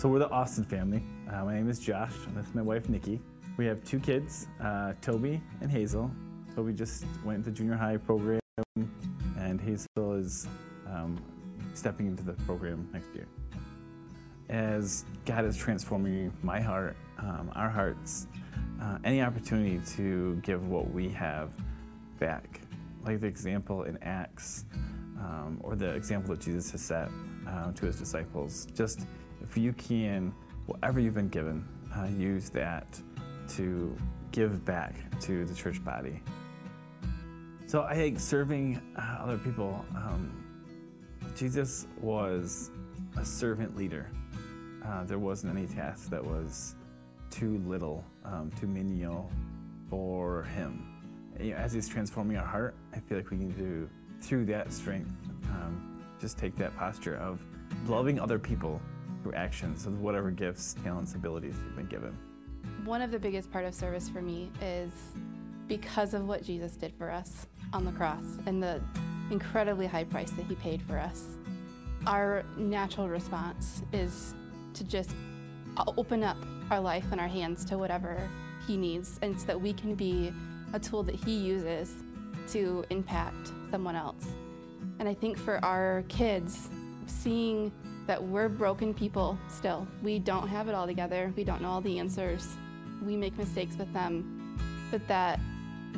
So we're the Austin family. Uh, my name is Josh, and that's my wife Nikki. We have two kids, uh, Toby and Hazel. Toby just went into junior high program, and Hazel is um, stepping into the program next year. As God is transforming my heart, um, our hearts, uh, any opportunity to give what we have back, like the example in Acts, um, or the example that Jesus has set uh, to his disciples, just if you can, whatever you've been given, uh, use that to give back to the church body. So I think serving uh, other people, um, Jesus was a servant leader. Uh, there wasn't any task that was too little, um, too menial for him. You know, as he's transforming our heart, I feel like we need to, through that strength, um, just take that posture of loving other people through actions of whatever gifts, talents, abilities you've been given. One of the biggest part of service for me is because of what Jesus did for us on the cross and the incredibly high price that he paid for us. Our natural response is to just open up our life and our hands to whatever he needs and so that we can be a tool that he uses to impact someone else. And I think for our kids, seeing that we're broken people still. We don't have it all together. We don't know all the answers. We make mistakes with them. But that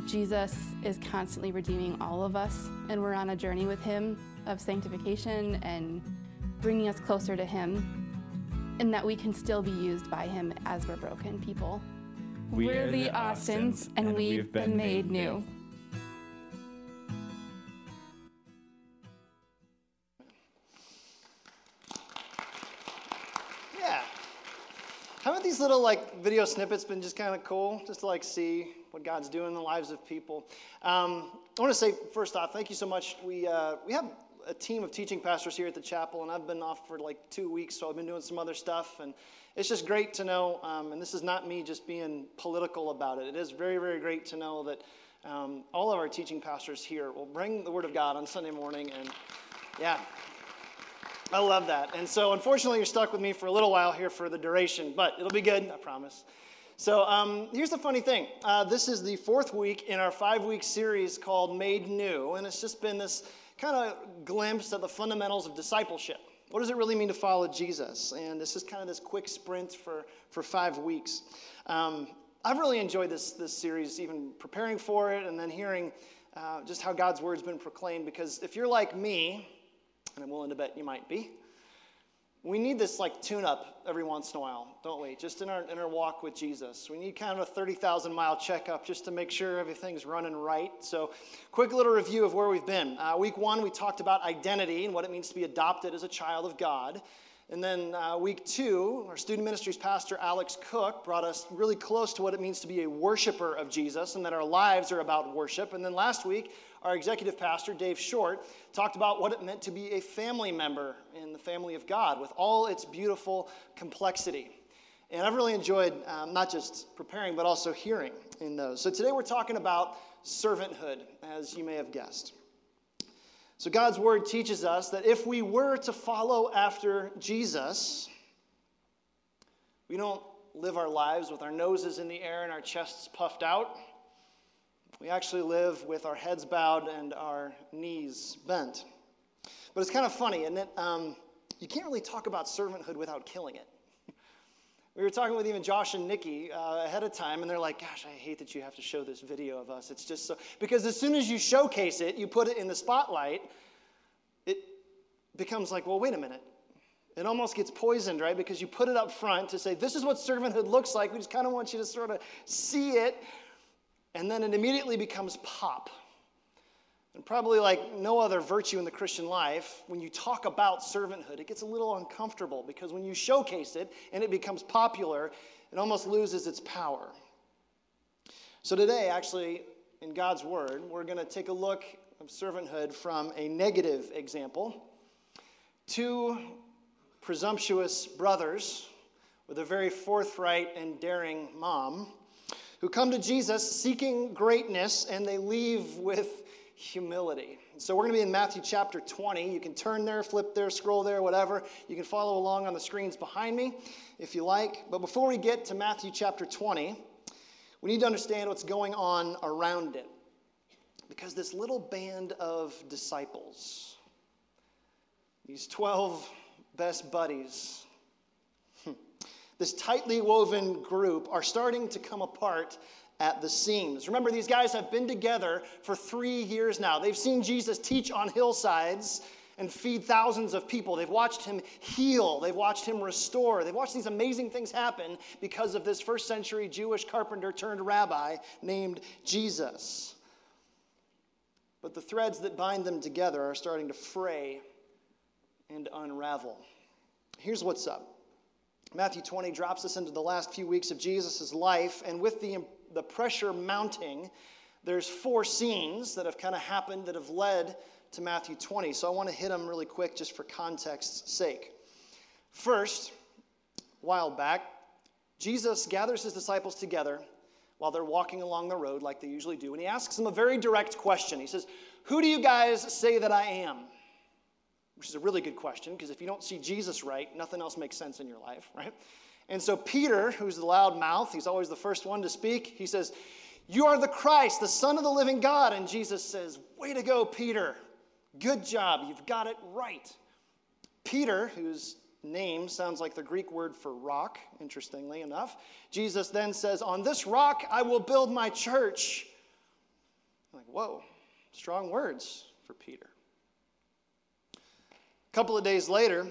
Jesus is constantly redeeming all of us, and we're on a journey with Him of sanctification and bringing us closer to Him, and that we can still be used by Him as we're broken people. We are the Austins, and, and we've, we've been, been made made new. new. These little like video snippets been just kind of cool, just to like see what God's doing in the lives of people? Um, I want to say first off, thank you so much. We uh, we have a team of teaching pastors here at the chapel, and I've been off for like two weeks, so I've been doing some other stuff, and it's just great to know. Um, and this is not me just being political about it. It is very very great to know that um, all of our teaching pastors here will bring the Word of God on Sunday morning, and yeah. I love that. And so, unfortunately, you're stuck with me for a little while here for the duration, but it'll be good, I promise. So, um, here's the funny thing uh, this is the fourth week in our five week series called Made New, and it's just been this kind of glimpse at the fundamentals of discipleship. What does it really mean to follow Jesus? And this is kind of this quick sprint for, for five weeks. Um, I've really enjoyed this, this series, even preparing for it and then hearing uh, just how God's word's been proclaimed. Because if you're like me, and I'm willing to bet you might be. We need this like tune up every once in a while, don't we? Just in our, in our walk with Jesus. We need kind of a 30,000 mile checkup just to make sure everything's running right. So, quick little review of where we've been. Uh, week one, we talked about identity and what it means to be adopted as a child of God. And then uh, week two, our student ministries pastor Alex Cook brought us really close to what it means to be a worshiper of Jesus and that our lives are about worship. And then last week, our executive pastor, Dave Short, talked about what it meant to be a family member in the family of God with all its beautiful complexity. And I've really enjoyed um, not just preparing, but also hearing in those. So today we're talking about servanthood, as you may have guessed. So God's word teaches us that if we were to follow after Jesus, we don't live our lives with our noses in the air and our chests puffed out. We actually live with our heads bowed and our knees bent. But it's kind of funny, and um, you can't really talk about servanthood without killing it. We were talking with even Josh and Nikki uh, ahead of time, and they're like, Gosh, I hate that you have to show this video of us. It's just so. Because as soon as you showcase it, you put it in the spotlight, it becomes like, Well, wait a minute. It almost gets poisoned, right? Because you put it up front to say, This is what servanthood looks like. We just kind of want you to sort of see it. And then it immediately becomes pop. And probably like no other virtue in the Christian life, when you talk about servanthood, it gets a little uncomfortable because when you showcase it and it becomes popular, it almost loses its power. So today, actually, in God's Word, we're going to take a look of servanthood from a negative example. Two presumptuous brothers with a very forthright and daring mom who come to Jesus seeking greatness and they leave with humility. So we're going to be in Matthew chapter 20. You can turn there, flip there, scroll there, whatever. You can follow along on the screens behind me if you like. But before we get to Matthew chapter 20, we need to understand what's going on around it. Because this little band of disciples, these 12 best buddies, this tightly woven group are starting to come apart at the seams. Remember, these guys have been together for three years now. They've seen Jesus teach on hillsides and feed thousands of people. They've watched him heal, they've watched him restore, they've watched these amazing things happen because of this first century Jewish carpenter turned rabbi named Jesus. But the threads that bind them together are starting to fray and unravel. Here's what's up. Matthew 20 drops us into the last few weeks of Jesus' life, and with the the pressure mounting, there's four scenes that have kind of happened that have led to Matthew 20. So I want to hit them really quick just for context's sake. First, a while back, Jesus gathers his disciples together while they're walking along the road like they usually do, and he asks them a very direct question. He says, Who do you guys say that I am? Which is a really good question because if you don't see Jesus right, nothing else makes sense in your life, right? And so Peter, who's the loud mouth, he's always the first one to speak, he says, You are the Christ, the Son of the living God. And Jesus says, Way to go, Peter. Good job. You've got it right. Peter, whose name sounds like the Greek word for rock, interestingly enough, Jesus then says, On this rock I will build my church. I'm like, whoa, strong words for Peter. A couple of days later,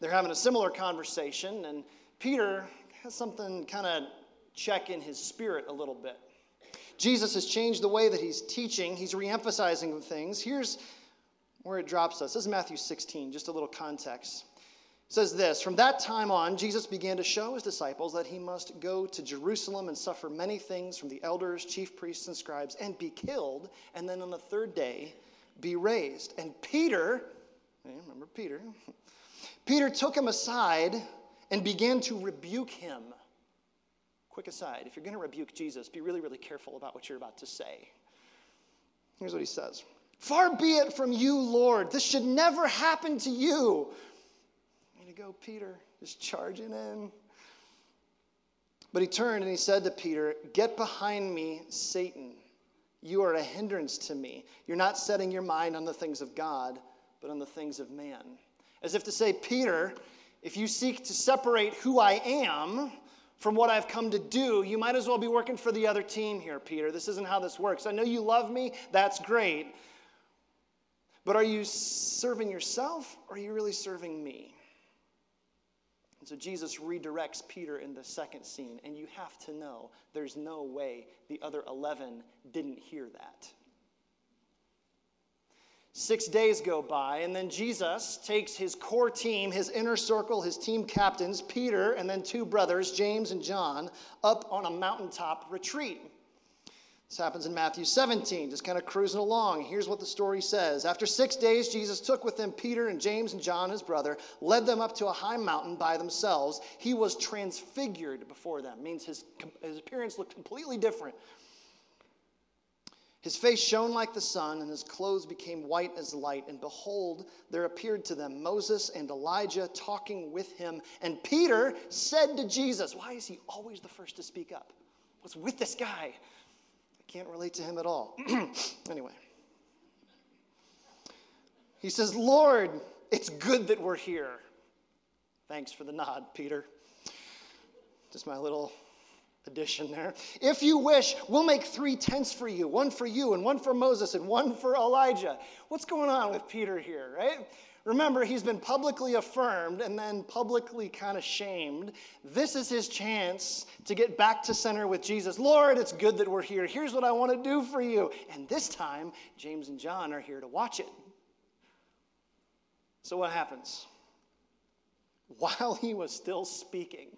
they're having a similar conversation, and Peter has something kind of check in his spirit a little bit. Jesus has changed the way that he's teaching, he's reemphasizing things. Here's where it drops us. This is Matthew 16, just a little context. It says this From that time on, Jesus began to show his disciples that he must go to Jerusalem and suffer many things from the elders, chief priests, and scribes, and be killed, and then on the third day be raised. And Peter, remember Peter, Peter took him aside and began to rebuke him. Quick aside if you're going to rebuke Jesus, be really, really careful about what you're about to say. Here's what he says Far be it from you, Lord. This should never happen to you. Way to go, Peter, just charging in. But he turned and he said to Peter, Get behind me, Satan. You are a hindrance to me. You're not setting your mind on the things of God, but on the things of man. As if to say, Peter, if you seek to separate who I am from what I've come to do, you might as well be working for the other team here, Peter. This isn't how this works. I know you love me, that's great. But are you serving yourself or are you really serving me? And so Jesus redirects Peter in the second scene, and you have to know there's no way the other 11 didn't hear that. Six days go by, and then Jesus takes his core team, his inner circle, his team captains, Peter, and then two brothers, James and John, up on a mountaintop retreat. This happens in Matthew 17, just kind of cruising along. Here's what the story says After six days, Jesus took with him Peter and James and John, his brother, led them up to a high mountain by themselves. He was transfigured before them, means his, his appearance looked completely different his face shone like the sun, and his clothes became white as light. And behold, there appeared to them Moses and Elijah talking with him. And Peter said to Jesus, Why is he always the first to speak up? What's with this guy? I can't relate to him at all. anyway, he says, Lord, it's good that we're here. Thanks for the nod, Peter. Just my little addition there. If you wish, we'll make three tents for you one for you, and one for Moses, and one for Elijah. What's going on with Peter here, right? Remember, he's been publicly affirmed and then publicly kind of shamed. This is his chance to get back to center with Jesus. Lord, it's good that we're here. Here's what I want to do for you. And this time, James and John are here to watch it. So, what happens? While he was still speaking,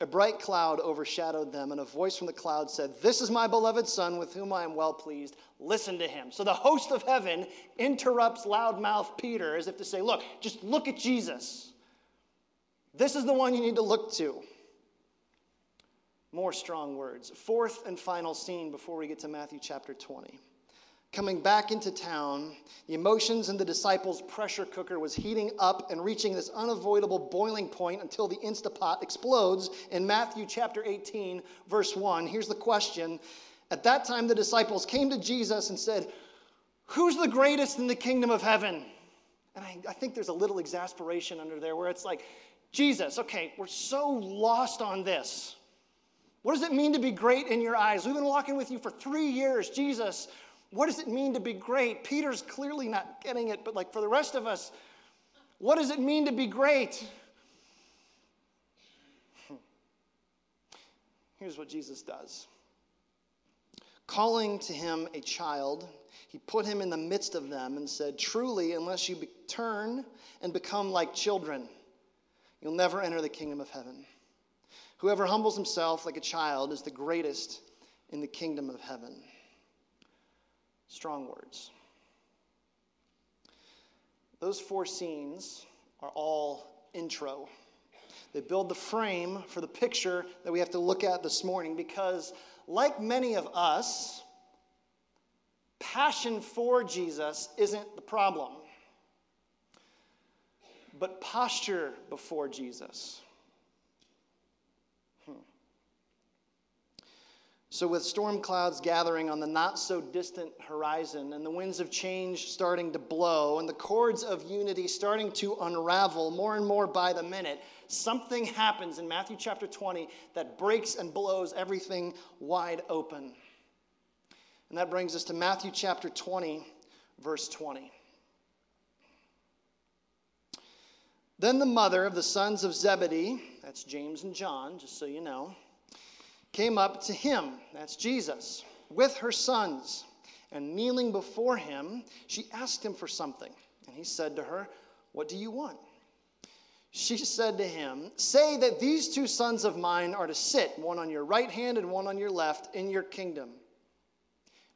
a bright cloud overshadowed them, and a voice from the cloud said, This is my beloved Son, with whom I am well pleased. Listen to him. So the host of heaven interrupts loudmouth Peter as if to say, Look, just look at Jesus. This is the one you need to look to. More strong words. Fourth and final scene before we get to Matthew chapter 20. Coming back into town, the emotions in the disciples' pressure cooker was heating up and reaching this unavoidable boiling point until the Instapot explodes in Matthew chapter 18, verse 1. Here's the question. At that time, the disciples came to Jesus and said, Who's the greatest in the kingdom of heaven? And I, I think there's a little exasperation under there where it's like, Jesus, okay, we're so lost on this. What does it mean to be great in your eyes? We've been walking with you for three years. Jesus, what does it mean to be great? Peter's clearly not getting it, but like for the rest of us, what does it mean to be great? Here's what Jesus does. Calling to him a child, he put him in the midst of them and said, Truly, unless you be- turn and become like children, you'll never enter the kingdom of heaven. Whoever humbles himself like a child is the greatest in the kingdom of heaven. Strong words. Those four scenes are all intro. They build the frame for the picture that we have to look at this morning because, like many of us, passion for Jesus isn't the problem, but posture before Jesus. So, with storm clouds gathering on the not so distant horizon, and the winds of change starting to blow, and the cords of unity starting to unravel more and more by the minute, something happens in Matthew chapter 20 that breaks and blows everything wide open. And that brings us to Matthew chapter 20, verse 20. Then the mother of the sons of Zebedee, that's James and John, just so you know, came up to him, that's Jesus, with her sons. And kneeling before him, she asked him for something. And he said to her, What do you want? She said to him, Say that these two sons of mine are to sit, one on your right hand and one on your left, in your kingdom.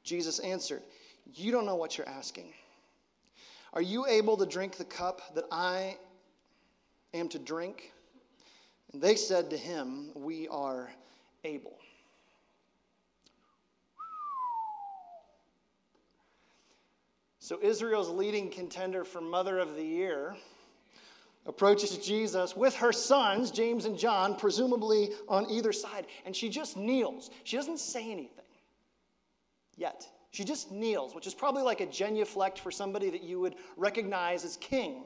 Jesus answered, You don't know what you're asking. Are you able to drink the cup that I am to drink? And they said to him, We are able. So, Israel's leading contender for Mother of the Year approaches Jesus with her sons, James and John, presumably on either side, and she just kneels. She doesn't say anything yet. She just kneels, which is probably like a genuflect for somebody that you would recognize as king,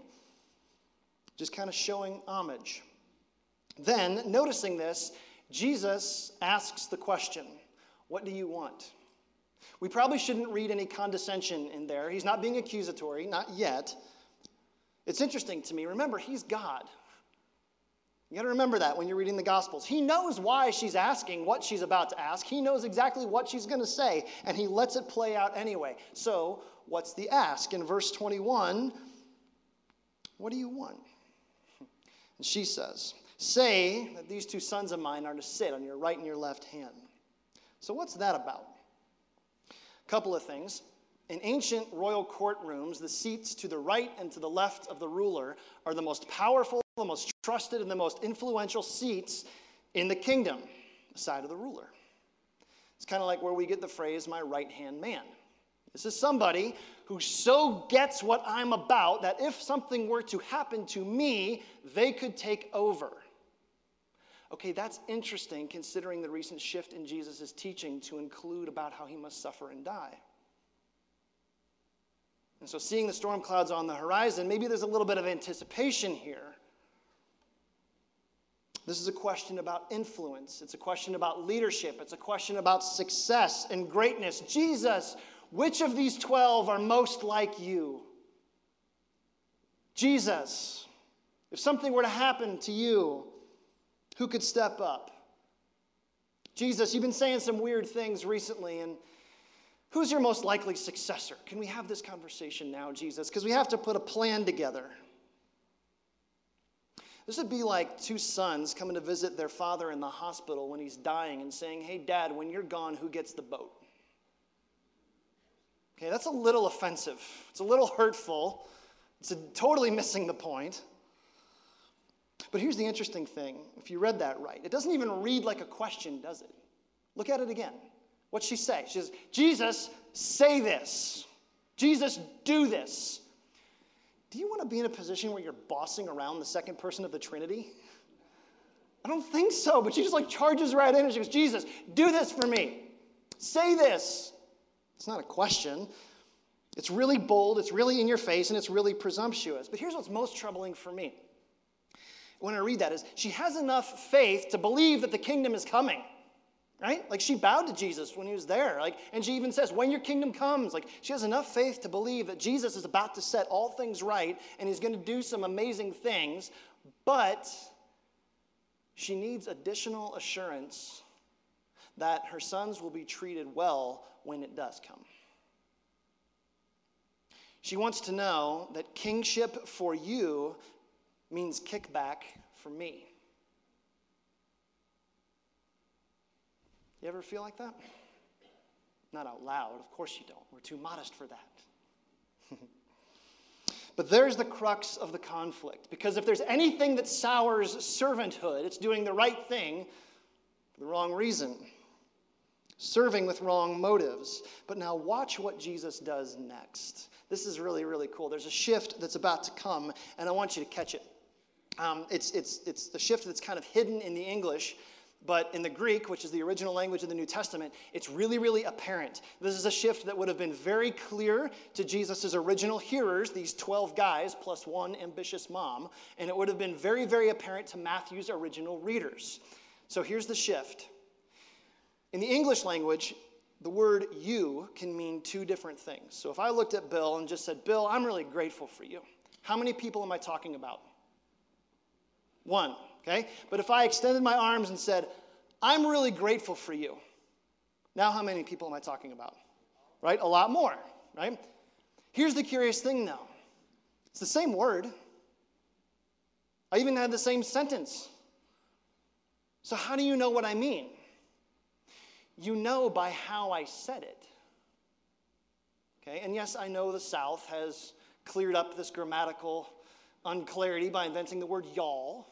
just kind of showing homage. Then, noticing this, Jesus asks the question, What do you want? We probably shouldn't read any condescension in there. He's not being accusatory, not yet. It's interesting to me. Remember, he's God. You got to remember that when you're reading the Gospels. He knows why she's asking what she's about to ask. He knows exactly what she's going to say, and he lets it play out anyway. So, what's the ask? In verse 21, what do you want? And she says, Say that these two sons of mine are to sit on your right and your left hand. So, what's that about? A couple of things. In ancient royal courtrooms, the seats to the right and to the left of the ruler are the most powerful, the most trusted, and the most influential seats in the kingdom, the side of the ruler. It's kind of like where we get the phrase, my right hand man. This is somebody who so gets what I'm about that if something were to happen to me, they could take over. Okay, that's interesting considering the recent shift in Jesus' teaching to include about how he must suffer and die. And so, seeing the storm clouds on the horizon, maybe there's a little bit of anticipation here. This is a question about influence. It's a question about leadership. It's a question about success and greatness. Jesus, which of these 12 are most like you? Jesus, if something were to happen to you, who could step up? Jesus, you've been saying some weird things recently, and who's your most likely successor? Can we have this conversation now, Jesus? Because we have to put a plan together. This would be like two sons coming to visit their father in the hospital when he's dying and saying, Hey, dad, when you're gone, who gets the boat? Okay, that's a little offensive. It's a little hurtful. It's a, totally missing the point. But here's the interesting thing if you read that right, it doesn't even read like a question, does it? Look at it again. What's she say? She says, Jesus, say this. Jesus, do this. Do you want to be in a position where you're bossing around the second person of the Trinity? I don't think so, but she just like charges right in and she goes, Jesus, do this for me. Say this. It's not a question. It's really bold, it's really in your face, and it's really presumptuous. But here's what's most troubling for me when I read that is she has enough faith to believe that the kingdom is coming. Right? Like she bowed to Jesus when he was there. Like, and she even says, when your kingdom comes, like she has enough faith to believe that Jesus is about to set all things right and he's to do some amazing things, but she needs additional assurance that her sons will be treated well when it does come. She wants to know that kingship for you means kickback for me. You ever feel like that? Not out loud, of course you don't. We're too modest for that. but there's the crux of the conflict. Because if there's anything that sours servanthood, it's doing the right thing for the wrong reason, serving with wrong motives. But now watch what Jesus does next. This is really, really cool. There's a shift that's about to come, and I want you to catch it. Um, it's, it's, it's the shift that's kind of hidden in the English, but in the Greek, which is the original language of the New Testament, it's really, really apparent. This is a shift that would have been very clear to Jesus' original hearers, these 12 guys plus one ambitious mom, and it would have been very, very apparent to Matthew's original readers. So here's the shift. In the English language, the word you can mean two different things. So if I looked at Bill and just said, Bill, I'm really grateful for you, how many people am I talking about? One, okay? But if I extended my arms and said, I'm really grateful for you, now how many people am I talking about? Right? A lot more, right? Here's the curious thing though it's the same word. I even had the same sentence. So, how do you know what I mean? You know by how I said it. Okay, and yes, I know the South has cleared up this grammatical unclarity by inventing the word y'all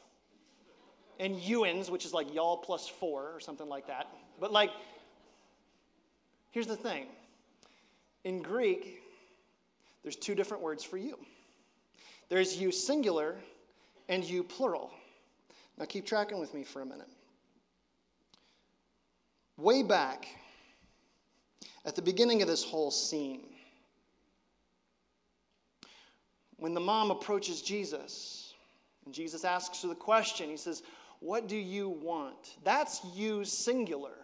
and Ewins, which is like y'all plus four or something like that. But like, here's the thing in Greek, there's two different words for you there's you singular and you plural. Now keep tracking with me for a minute. Way back at the beginning of this whole scene, when the mom approaches Jesus, and Jesus asks her the question, he says, what do you want? That's you singular.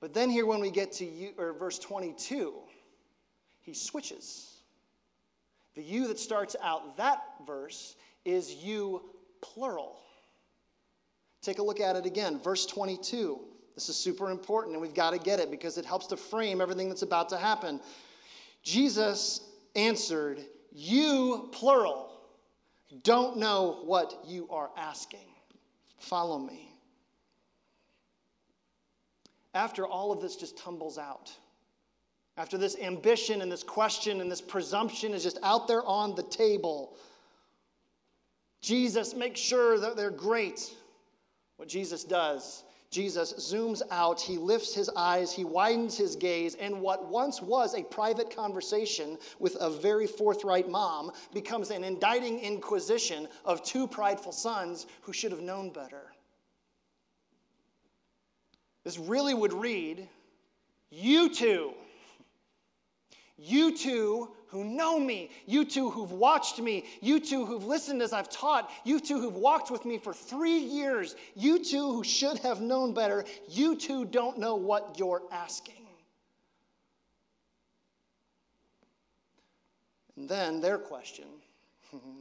But then here when we get to you or verse 22, he switches. The you that starts out that verse is you plural. Take a look at it again. Verse 22. This is super important, and we've got to get it because it helps to frame everything that's about to happen. Jesus answered, You, plural, don't know what you are asking. Follow me. After all of this just tumbles out, after this ambition and this question and this presumption is just out there on the table, Jesus makes sure that they're great. What Jesus does Jesus zooms out, he lifts his eyes, he widens his gaze, and what once was a private conversation with a very forthright mom becomes an indicting inquisition of two prideful sons who should have known better. This really would read You two, you two who know me, you two who've watched me, you two who've listened as I've taught, you two who've walked with me for three years, you two who should have known better, you two don't know what you're asking. And then their question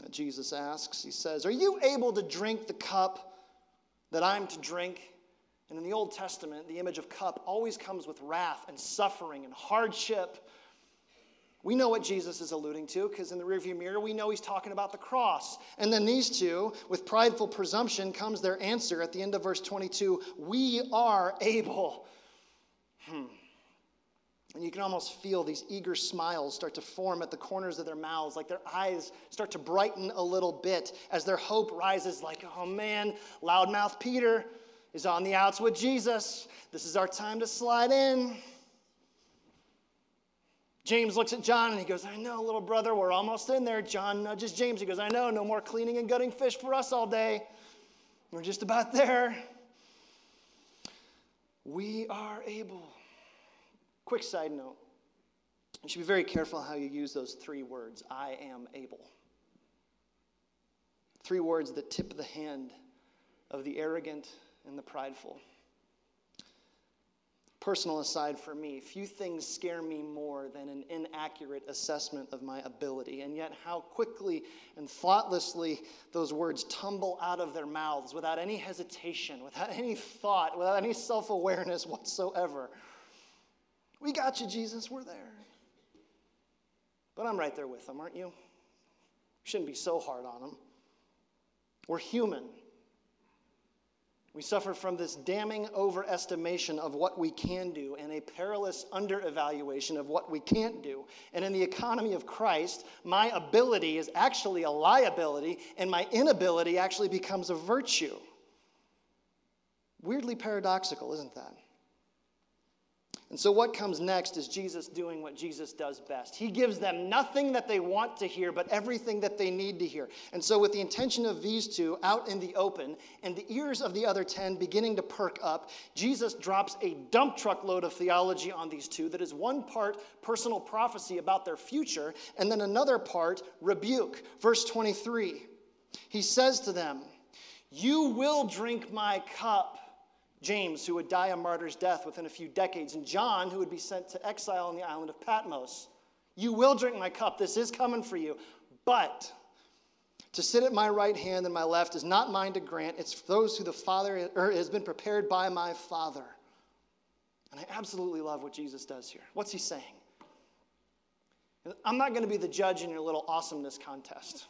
that Jesus asks. He says, Are you able to drink the cup that I'm to drink? And in the Old Testament, the image of cup always comes with wrath and suffering and hardship. We know what Jesus is alluding to because in the rearview mirror, we know he's talking about the cross. And then these two, with prideful presumption, comes their answer at the end of verse 22 We are able. Hmm. And you can almost feel these eager smiles start to form at the corners of their mouths, like their eyes start to brighten a little bit as their hope rises, like, oh man, loudmouth Peter is on the outs with Jesus. This is our time to slide in. James looks at John and he goes, I know, little brother, we're almost in there. John nudges James. He goes, I know, no more cleaning and gutting fish for us all day. We're just about there. We are able. Quick side note you should be very careful how you use those three words I am able. Three words that tip the hand of the arrogant and the prideful. Personal aside for me, few things scare me more than an inaccurate assessment of my ability, and yet how quickly and thoughtlessly those words tumble out of their mouths without any hesitation, without any thought, without any self awareness whatsoever. We got you, Jesus, we're there. But I'm right there with them, aren't you? You shouldn't be so hard on them. We're human. We suffer from this damning overestimation of what we can do and a perilous underevaluation of what we can't do. And in the economy of Christ, my ability is actually a liability, and my inability actually becomes a virtue. Weirdly paradoxical, isn't that? And so, what comes next is Jesus doing what Jesus does best. He gives them nothing that they want to hear, but everything that they need to hear. And so, with the intention of these two out in the open and the ears of the other 10 beginning to perk up, Jesus drops a dump truck load of theology on these two that is one part personal prophecy about their future, and then another part rebuke. Verse 23 He says to them, You will drink my cup James, who would die a martyr's death within a few decades, and John, who would be sent to exile on the island of Patmos. You will drink my cup. This is coming for you. But to sit at my right hand and my left is not mine to grant. It's those who the Father er, has been prepared by my Father. And I absolutely love what Jesus does here. What's he saying? I'm not going to be the judge in your little awesomeness contest.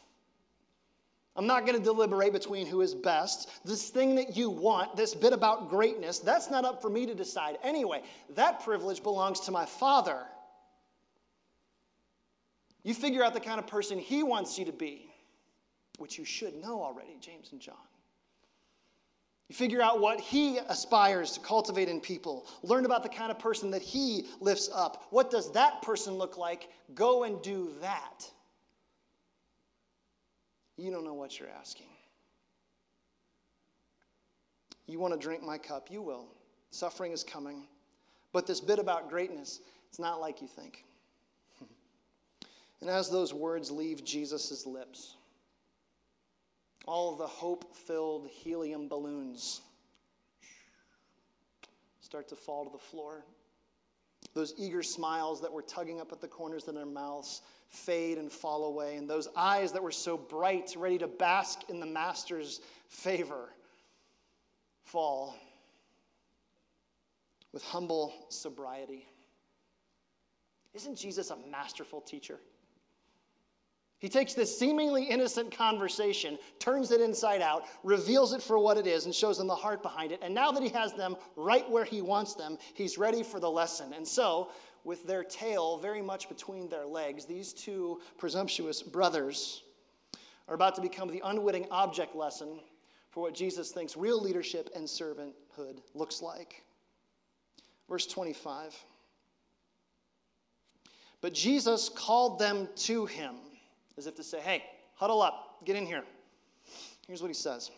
I'm not going to deliberate between who is best. This thing that you want, this bit about greatness, that's not up for me to decide. Anyway, that privilege belongs to my Father. You figure out the kind of person He wants you to be, which you should know already, James and John. You figure out what He aspires to cultivate in people. Learn about the kind of person that He lifts up. What does that person look like? Go and do that. You don't know what you're asking. You want to drink my cup? You will. Suffering is coming. But this bit about greatness, it's not like you think. and as those words leave Jesus' lips, all the hope filled helium balloons start to fall to the floor. Those eager smiles that were tugging up at the corners of their mouths fade and fall away, and those eyes that were so bright, ready to bask in the Master's favor, fall with humble sobriety. Isn't Jesus a masterful teacher? He takes this seemingly innocent conversation, turns it inside out, reveals it for what it is, and shows them the heart behind it. And now that he has them right where he wants them, he's ready for the lesson. And so, with their tail very much between their legs, these two presumptuous brothers are about to become the unwitting object lesson for what Jesus thinks real leadership and servanthood looks like. Verse 25. But Jesus called them to him, as if to say, Hey, huddle up, get in here. Here's what he says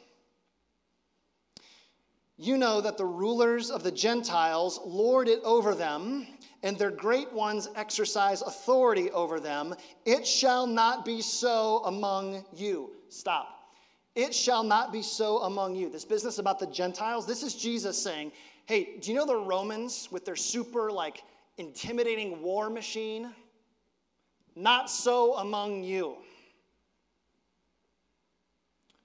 You know that the rulers of the Gentiles lord it over them and their great ones exercise authority over them. It shall not be so among you. Stop. It shall not be so among you. This business about the Gentiles, this is Jesus saying, hey, do you know the Romans with their super, like, intimidating war machine? Not so among you.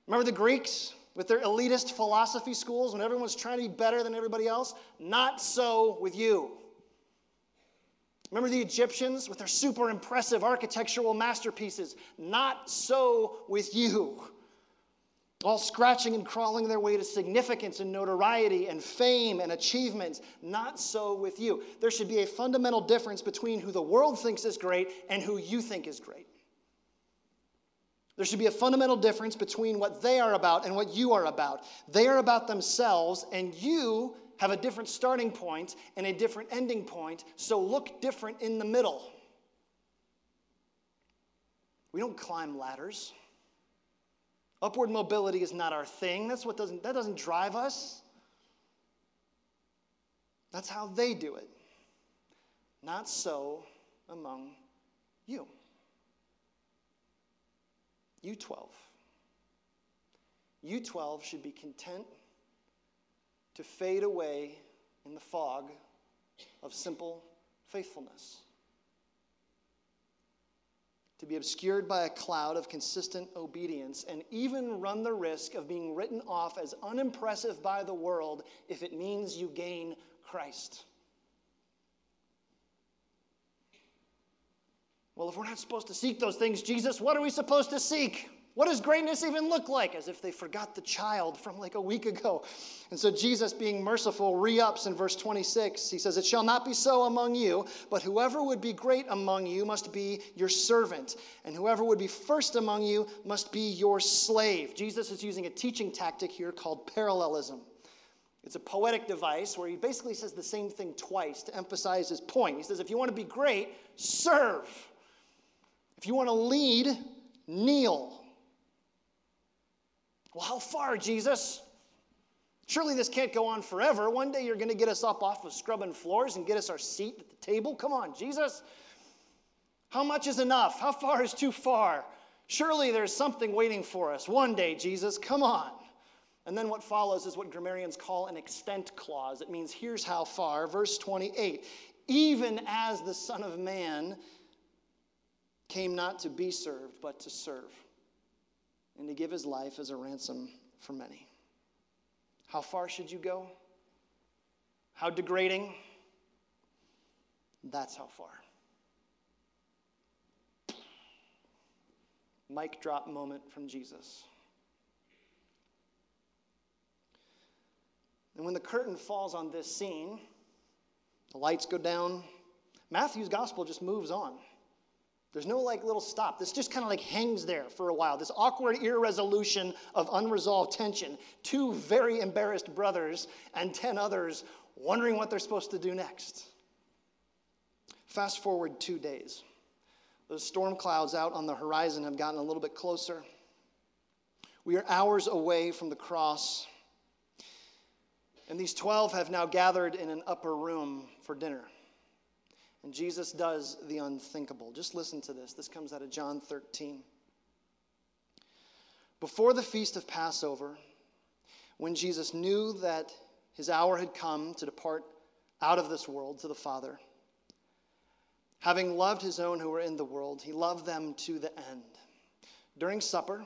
Remember the Greeks with their elitist philosophy schools when everyone's trying to be better than everybody else? Not so with you. Remember the Egyptians with their super impressive architectural masterpieces? Not so with you. All scratching and crawling their way to significance and notoriety and fame and achievements. Not so with you. There should be a fundamental difference between who the world thinks is great and who you think is great. There should be a fundamental difference between what they are about and what you are about. They are about themselves, and you have a different starting point and a different ending point, so look different in the middle. We don't climb ladders. Upward mobility is not our thing. That's what doesn't that doesn't drive us. That's how they do it. Not so among you. You 12. You 12 should be content to fade away in the fog of simple faithfulness. To be obscured by a cloud of consistent obedience and even run the risk of being written off as unimpressive by the world if it means you gain Christ. Well, if we're not supposed to seek those things, Jesus, what are we supposed to seek? What does greatness even look like? As if they forgot the child from like a week ago. And so Jesus, being merciful, re ups in verse 26. He says, It shall not be so among you, but whoever would be great among you must be your servant, and whoever would be first among you must be your slave. Jesus is using a teaching tactic here called parallelism. It's a poetic device where he basically says the same thing twice to emphasize his point. He says, If you want to be great, serve. If you want to lead, kneel. Well, how far, Jesus? Surely this can't go on forever. One day you're going to get us up off of scrubbing floors and get us our seat at the table. Come on, Jesus. How much is enough? How far is too far? Surely there's something waiting for us. One day, Jesus, come on. And then what follows is what grammarians call an extent clause. It means here's how far. Verse 28 Even as the Son of Man came not to be served, but to serve and to give his life as a ransom for many. How far should you go? How degrading? That's how far. Mic drop moment from Jesus. And when the curtain falls on this scene, the lights go down, Matthew's gospel just moves on. There's no like little stop. This just kind of like hangs there for a while. This awkward irresolution of unresolved tension. Two very embarrassed brothers and 10 others wondering what they're supposed to do next. Fast forward two days. Those storm clouds out on the horizon have gotten a little bit closer. We are hours away from the cross. And these 12 have now gathered in an upper room for dinner. And Jesus does the unthinkable. Just listen to this. This comes out of John 13. Before the feast of Passover, when Jesus knew that his hour had come to depart out of this world to the Father, having loved his own who were in the world, he loved them to the end. During supper,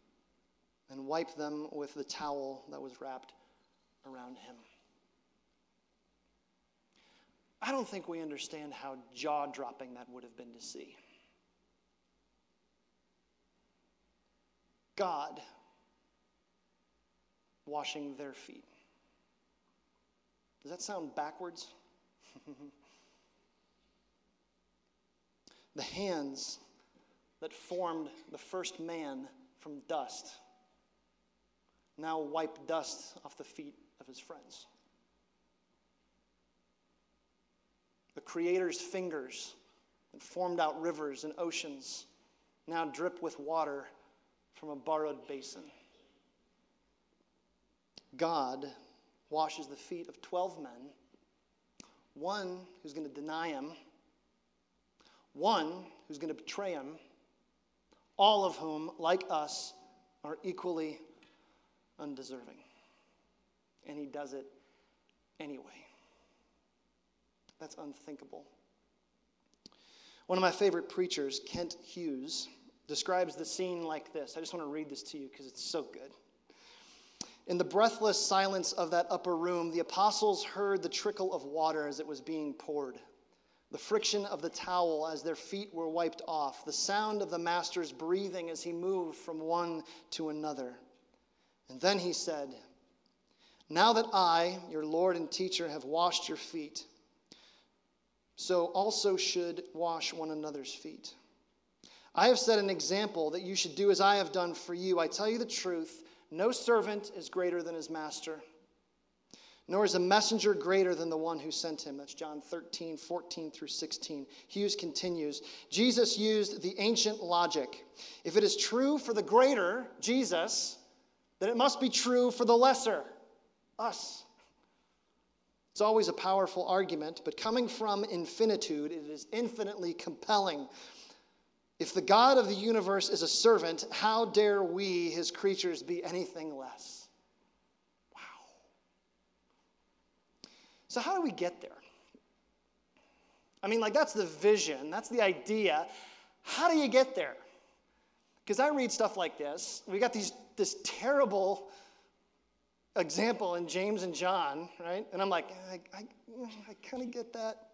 and wipe them with the towel that was wrapped around him. I don't think we understand how jaw dropping that would have been to see. God washing their feet. Does that sound backwards? the hands that formed the first man from dust now wipe dust off the feet of his friends. The Creator's fingers that formed out rivers and oceans now drip with water from a borrowed basin. God washes the feet of 12 men, one who's going to deny him, one who's going to betray him, all of whom, like us, are equally undeserving. And he does it anyway. That's unthinkable. One of my favorite preachers, Kent Hughes, describes the scene like this. I just want to read this to you because it's so good. In the breathless silence of that upper room, the apostles heard the trickle of water as it was being poured, the friction of the towel as their feet were wiped off, the sound of the master's breathing as he moved from one to another. And then he said, Now that I, your Lord and teacher, have washed your feet, so also should wash one another's feet. I have set an example that you should do as I have done for you. I tell you the truth no servant is greater than his master, nor is a messenger greater than the one who sent him. That's John 13, 14 through 16. Hughes continues Jesus used the ancient logic. If it is true for the greater, Jesus, then it must be true for the lesser, us. It's always a powerful argument, but coming from infinitude, it is infinitely compelling. If the God of the universe is a servant, how dare we, his creatures, be anything less? Wow. So, how do we get there? I mean, like, that's the vision, that's the idea. How do you get there? Because I read stuff like this. We got these, this terrible example in James and John, right? And I'm like, I, I, I kind of get that.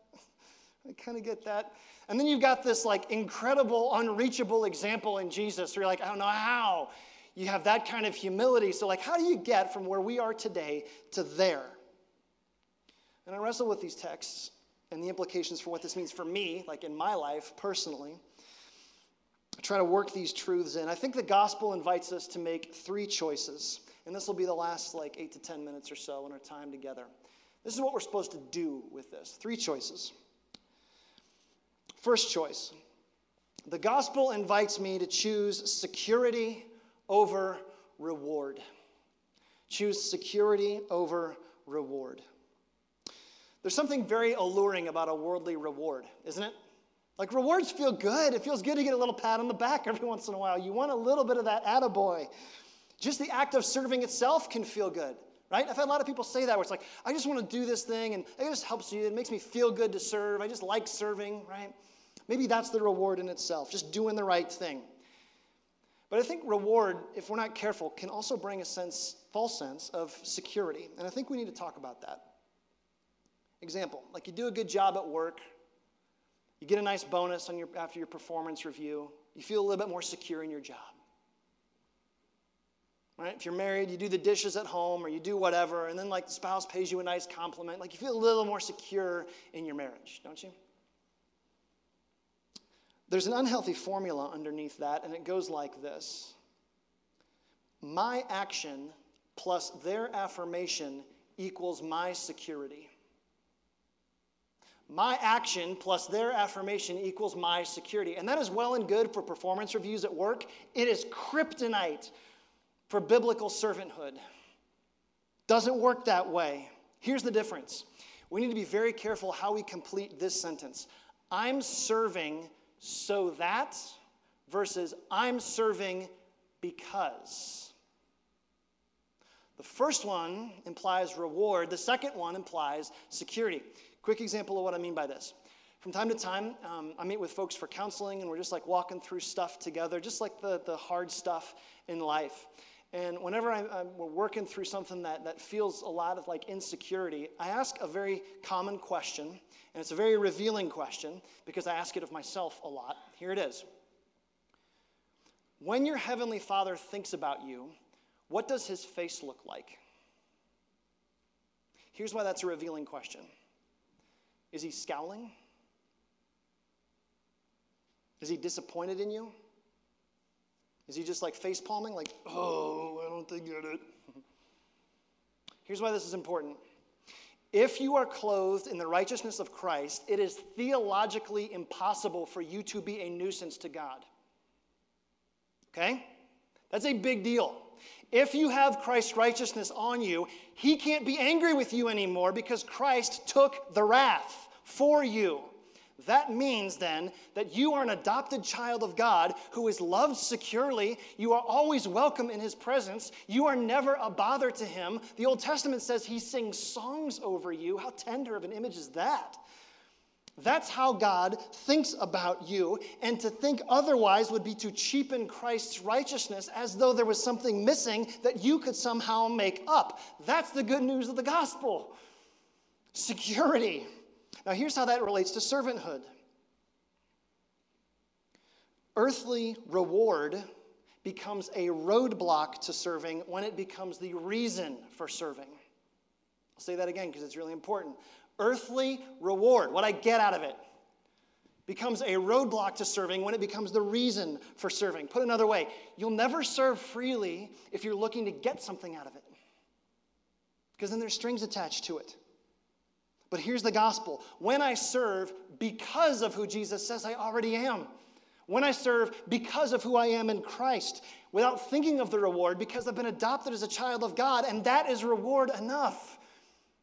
I kind of get that. And then you've got this like incredible, unreachable example in Jesus where you're like, I don't know how. You have that kind of humility. So, like, how do you get from where we are today to there? And I wrestle with these texts and the implications for what this means for me, like in my life personally. I try to work these truths in. I think the gospel invites us to make three choices. And this will be the last like eight to 10 minutes or so in our time together. This is what we're supposed to do with this three choices. First choice the gospel invites me to choose security over reward. Choose security over reward. There's something very alluring about a worldly reward, isn't it? Like rewards feel good. It feels good to get a little pat on the back every once in a while. You want a little bit of that attaboy. Just the act of serving itself can feel good, right? I've had a lot of people say that where it's like, I just want to do this thing and it just helps you. It makes me feel good to serve. I just like serving, right? Maybe that's the reward in itself, just doing the right thing. But I think reward, if we're not careful, can also bring a sense, false sense of security. And I think we need to talk about that. Example, like you do a good job at work, you get a nice bonus on your, after your performance review, you feel a little bit more secure in your job. Right? If you're married, you do the dishes at home or you do whatever, and then like the spouse pays you a nice compliment, like you feel a little more secure in your marriage, don't you? There's an unhealthy formula underneath that, and it goes like this My action plus their affirmation equals my security. My action plus their affirmation equals my security. And that is well and good for performance reviews at work. It is kryptonite for biblical servanthood. Doesn't work that way. Here's the difference we need to be very careful how we complete this sentence I'm serving so that versus I'm serving because. The first one implies reward, the second one implies security. Quick example of what I mean by this. From time to time, um, I meet with folks for counseling, and we're just like walking through stuff together, just like the, the hard stuff in life. And whenever I, am we're working through something that, that feels a lot of like insecurity, I ask a very common question, and it's a very revealing question because I ask it of myself a lot. Here it is When your heavenly Father thinks about you, what does his face look like? Here's why that's a revealing question Is he scowling? Is he disappointed in you? Is he just like face palming, like, oh, I don't think get it? Here's why this is important. If you are clothed in the righteousness of Christ, it is theologically impossible for you to be a nuisance to God. Okay? That's a big deal. If you have Christ's righteousness on you, he can't be angry with you anymore because Christ took the wrath for you. That means then that you are an adopted child of God who is loved securely. You are always welcome in his presence. You are never a bother to him. The Old Testament says he sings songs over you. How tender of an image is that? That's how God thinks about you, and to think otherwise would be to cheapen Christ's righteousness as though there was something missing that you could somehow make up. That's the good news of the gospel security. Now, here's how that relates to servanthood earthly reward becomes a roadblock to serving when it becomes the reason for serving. I'll say that again because it's really important earthly reward, what I get out of it, becomes a roadblock to serving when it becomes the reason for serving. Put another way, you'll never serve freely if you're looking to get something out of it, because then there's strings attached to it. But here's the gospel when I serve because of who Jesus says I already am, when I serve because of who I am in Christ, without thinking of the reward, because I've been adopted as a child of God, and that is reward enough.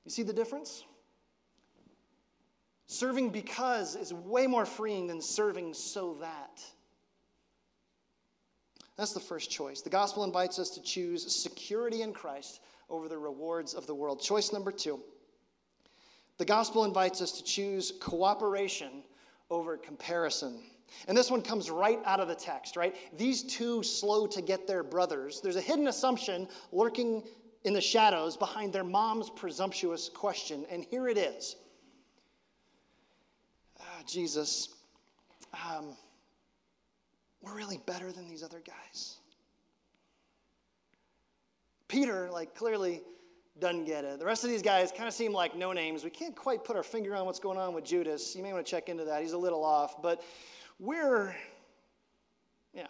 You see the difference? Serving because is way more freeing than serving so that. That's the first choice. The gospel invites us to choose security in Christ over the rewards of the world. Choice number two the gospel invites us to choose cooperation over comparison. And this one comes right out of the text, right? These two slow to get their brothers. There's a hidden assumption lurking in the shadows behind their mom's presumptuous question. And here it is Jesus, um, we're really better than these other guys. Peter, like, clearly doesn't get it. The rest of these guys kind of seem like no names. We can't quite put our finger on what's going on with Judas. You may want to check into that. He's a little off, but we're, yeah,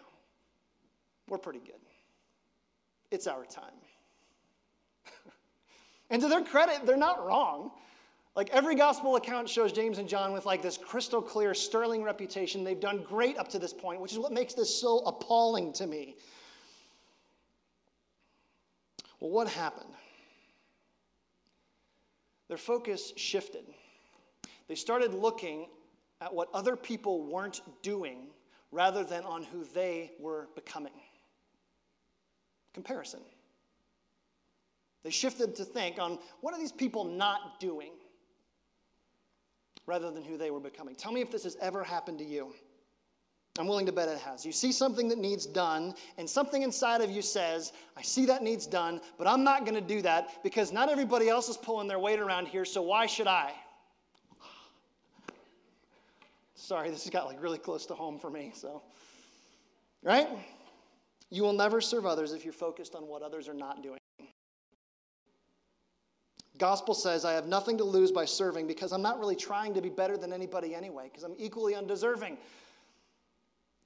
we're pretty good. It's our time. and to their credit, they're not wrong. Like every gospel account shows James and John with like this crystal clear, sterling reputation. They've done great up to this point, which is what makes this so appalling to me. Well, what happened? Their focus shifted. They started looking at what other people weren't doing rather than on who they were becoming. Comparison. They shifted to think on what are these people not doing? rather than who they were becoming. Tell me if this has ever happened to you. I'm willing to bet it has. You see something that needs done, and something inside of you says, I see that needs done, but I'm not going to do that because not everybody else is pulling their weight around here, so why should I? Sorry, this has got like really close to home for me, so. Right? You will never serve others if you're focused on what others are not doing. Gospel says, I have nothing to lose by serving because I'm not really trying to be better than anybody anyway, because I'm equally undeserving.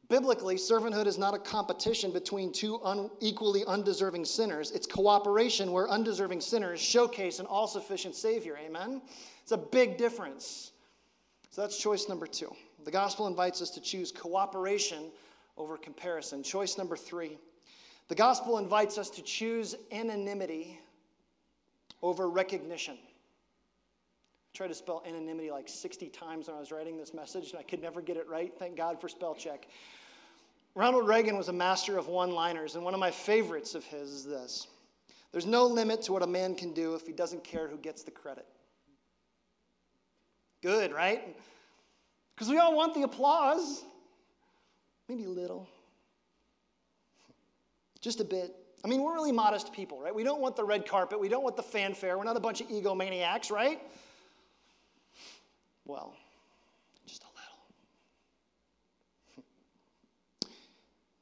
Biblically, servanthood is not a competition between two unequally undeserving sinners. It's cooperation where undeserving sinners showcase an all sufficient Savior. Amen? It's a big difference. So that's choice number two. The gospel invites us to choose cooperation over comparison. Choice number three. The gospel invites us to choose anonymity over recognition. I tried to spell anonymity like 60 times when I was writing this message, and I could never get it right. Thank God for spell check. Ronald Reagan was a master of one liners, and one of my favorites of his is this There's no limit to what a man can do if he doesn't care who gets the credit. Good, right? Because we all want the applause. Maybe a little. Just a bit. I mean, we're really modest people, right? We don't want the red carpet. We don't want the fanfare. We're not a bunch of egomaniacs, right? Well, just a little.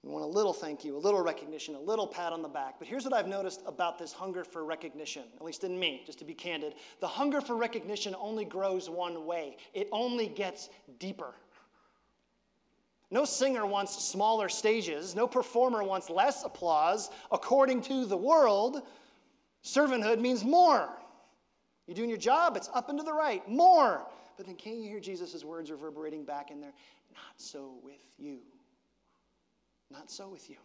We want a little thank you, a little recognition, a little pat on the back. But here's what I've noticed about this hunger for recognition, at least in me, just to be candid. The hunger for recognition only grows one way, it only gets deeper. No singer wants smaller stages. No performer wants less applause. According to the world, servanthood means more. You're doing your job, it's up and to the right, more. But then can't you hear Jesus' words reverberating back in there? Not so with you. Not so with you.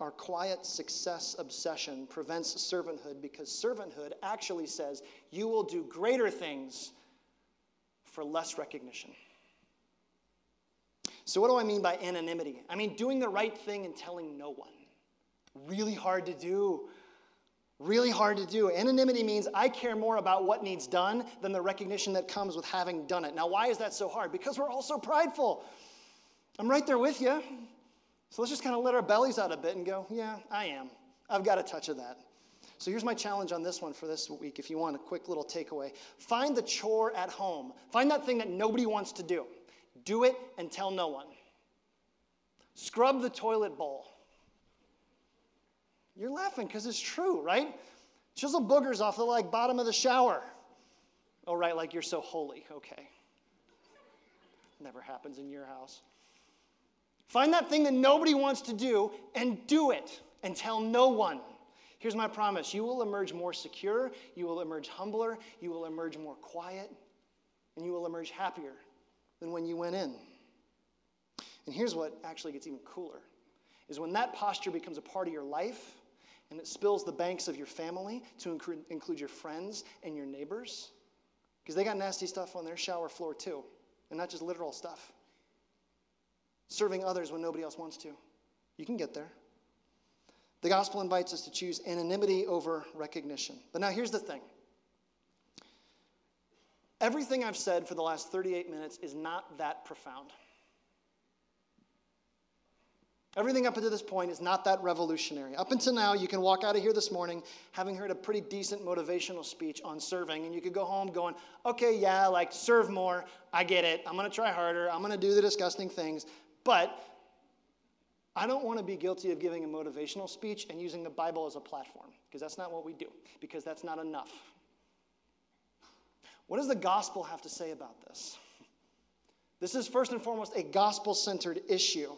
Our quiet success obsession prevents servanthood because servanthood actually says you will do greater things for less recognition. So, what do I mean by anonymity? I mean doing the right thing and telling no one. Really hard to do. Really hard to do. Anonymity means I care more about what needs done than the recognition that comes with having done it. Now, why is that so hard? Because we're all so prideful. I'm right there with you. So let's just kind of let our bellies out a bit and go, yeah, I am. I've got a touch of that. So here's my challenge on this one for this week if you want a quick little takeaway. Find the chore at home. Find that thing that nobody wants to do. Do it and tell no one. Scrub the toilet bowl. You're laughing because it's true, right? Chisel boogers off the like bottom of the shower. Oh, right, like you're so holy. Okay. Never happens in your house. Find that thing that nobody wants to do and do it and tell no one. Here's my promise you will emerge more secure, you will emerge humbler, you will emerge more quiet, and you will emerge happier than when you went in. And here's what actually gets even cooler is when that posture becomes a part of your life and it spills the banks of your family to include your friends and your neighbors because they got nasty stuff on their shower floor too and not just literal stuff serving others when nobody else wants to. You can get there. The gospel invites us to choose anonymity over recognition. But now here's the thing everything I've said for the last 38 minutes is not that profound. Everything up until this point is not that revolutionary. Up until now, you can walk out of here this morning having heard a pretty decent motivational speech on serving, and you could go home going, okay, yeah, like serve more. I get it. I'm going to try harder. I'm going to do the disgusting things. But I don't want to be guilty of giving a motivational speech and using the Bible as a platform, because that's not what we do, because that's not enough. What does the gospel have to say about this? This is first and foremost a gospel centered issue.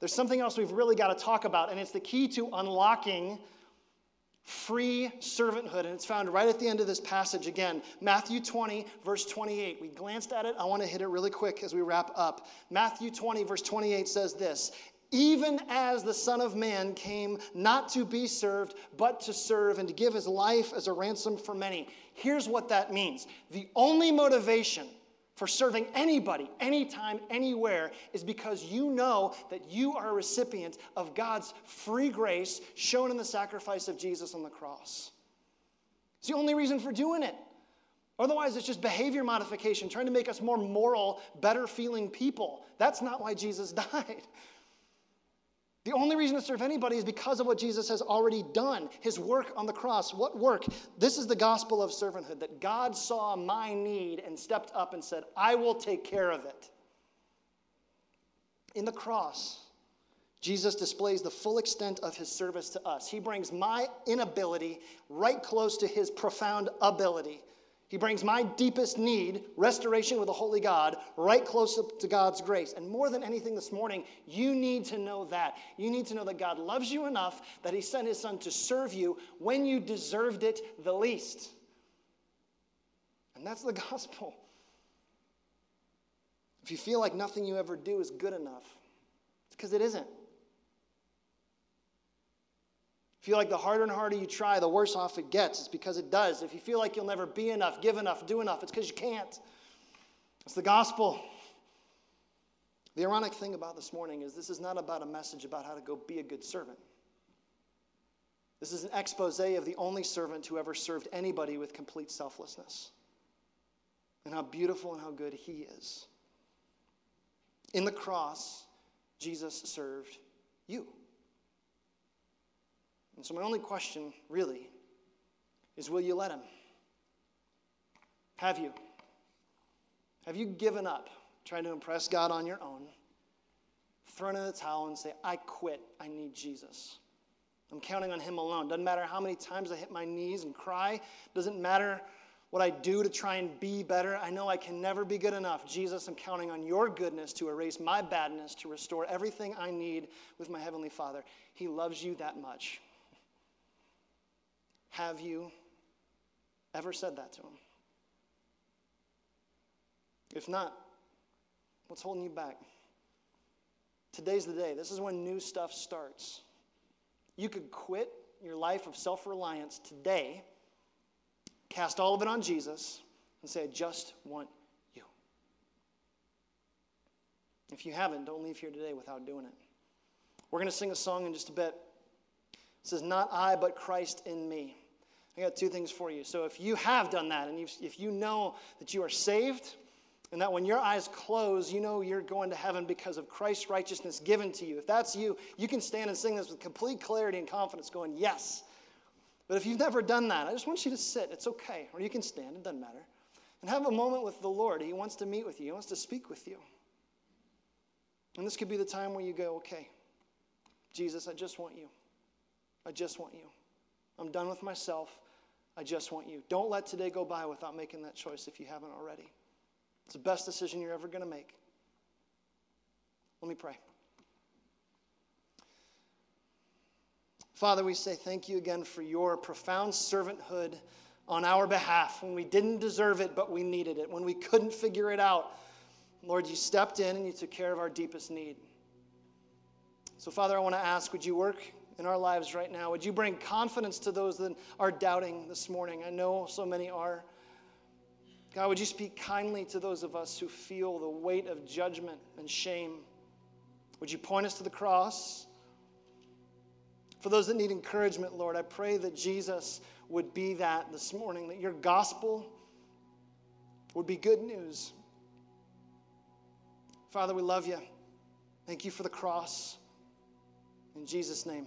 There's something else we've really got to talk about, and it's the key to unlocking free servanthood. And it's found right at the end of this passage again. Matthew 20, verse 28. We glanced at it. I want to hit it really quick as we wrap up. Matthew 20, verse 28 says this Even as the Son of Man came not to be served, but to serve and to give his life as a ransom for many. Here's what that means the only motivation for serving anybody, anytime, anywhere, is because you know that you are a recipient of God's free grace shown in the sacrifice of Jesus on the cross. It's the only reason for doing it. Otherwise, it's just behavior modification, trying to make us more moral, better feeling people. That's not why Jesus died. The only reason to serve anybody is because of what Jesus has already done, his work on the cross. What work? This is the gospel of servanthood that God saw my need and stepped up and said, I will take care of it. In the cross, Jesus displays the full extent of his service to us. He brings my inability right close to his profound ability. He brings my deepest need, restoration with a holy God, right close up to God's grace. And more than anything this morning, you need to know that. You need to know that God loves you enough that He sent His Son to serve you when you deserved it the least. And that's the gospel. If you feel like nothing you ever do is good enough, it's because it isn't. Feel like the harder and harder you try, the worse off it gets. It's because it does. If you feel like you'll never be enough, give enough, do enough, it's because you can't. It's the gospel. The ironic thing about this morning is this is not about a message about how to go be a good servant. This is an expose of the only servant who ever served anybody with complete selflessness and how beautiful and how good he is. In the cross, Jesus served you. And so, my only question, really, is will you let him? Have you? Have you given up trying to impress God on your own? Thrown in the towel and say, I quit. I need Jesus. I'm counting on Him alone. Doesn't matter how many times I hit my knees and cry. Doesn't matter what I do to try and be better. I know I can never be good enough. Jesus, I'm counting on your goodness to erase my badness, to restore everything I need with my Heavenly Father. He loves you that much. Have you ever said that to him? If not, what's holding you back? Today's the day. This is when new stuff starts. You could quit your life of self reliance today, cast all of it on Jesus, and say, I just want you. If you haven't, don't leave here today without doing it. We're going to sing a song in just a bit. It says, Not I, but Christ in me. I got two things for you. So if you have done that, and if you know that you are saved, and that when your eyes close, you know you're going to heaven because of Christ's righteousness given to you. If that's you, you can stand and sing this with complete clarity and confidence, going, Yes. But if you've never done that, I just want you to sit. It's okay. Or you can stand, it doesn't matter. And have a moment with the Lord. He wants to meet with you, He wants to speak with you. And this could be the time where you go, Okay, Jesus, I just want you. I just want you. I'm done with myself. I just want you. Don't let today go by without making that choice if you haven't already. It's the best decision you're ever going to make. Let me pray. Father, we say thank you again for your profound servanthood on our behalf when we didn't deserve it, but we needed it, when we couldn't figure it out. Lord, you stepped in and you took care of our deepest need. So, Father, I want to ask would you work in our lives right now? Would you bring confidence to those that are doubting this morning? I know so many are. God, would you speak kindly to those of us who feel the weight of judgment and shame? Would you point us to the cross? For those that need encouragement, Lord, I pray that Jesus would be that this morning, that your gospel would be good news. Father, we love you. Thank you for the cross. In Jesus' name,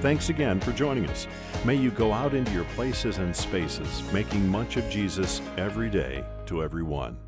Thanks again for joining us. May you go out into your places and spaces, making much of Jesus every day to everyone.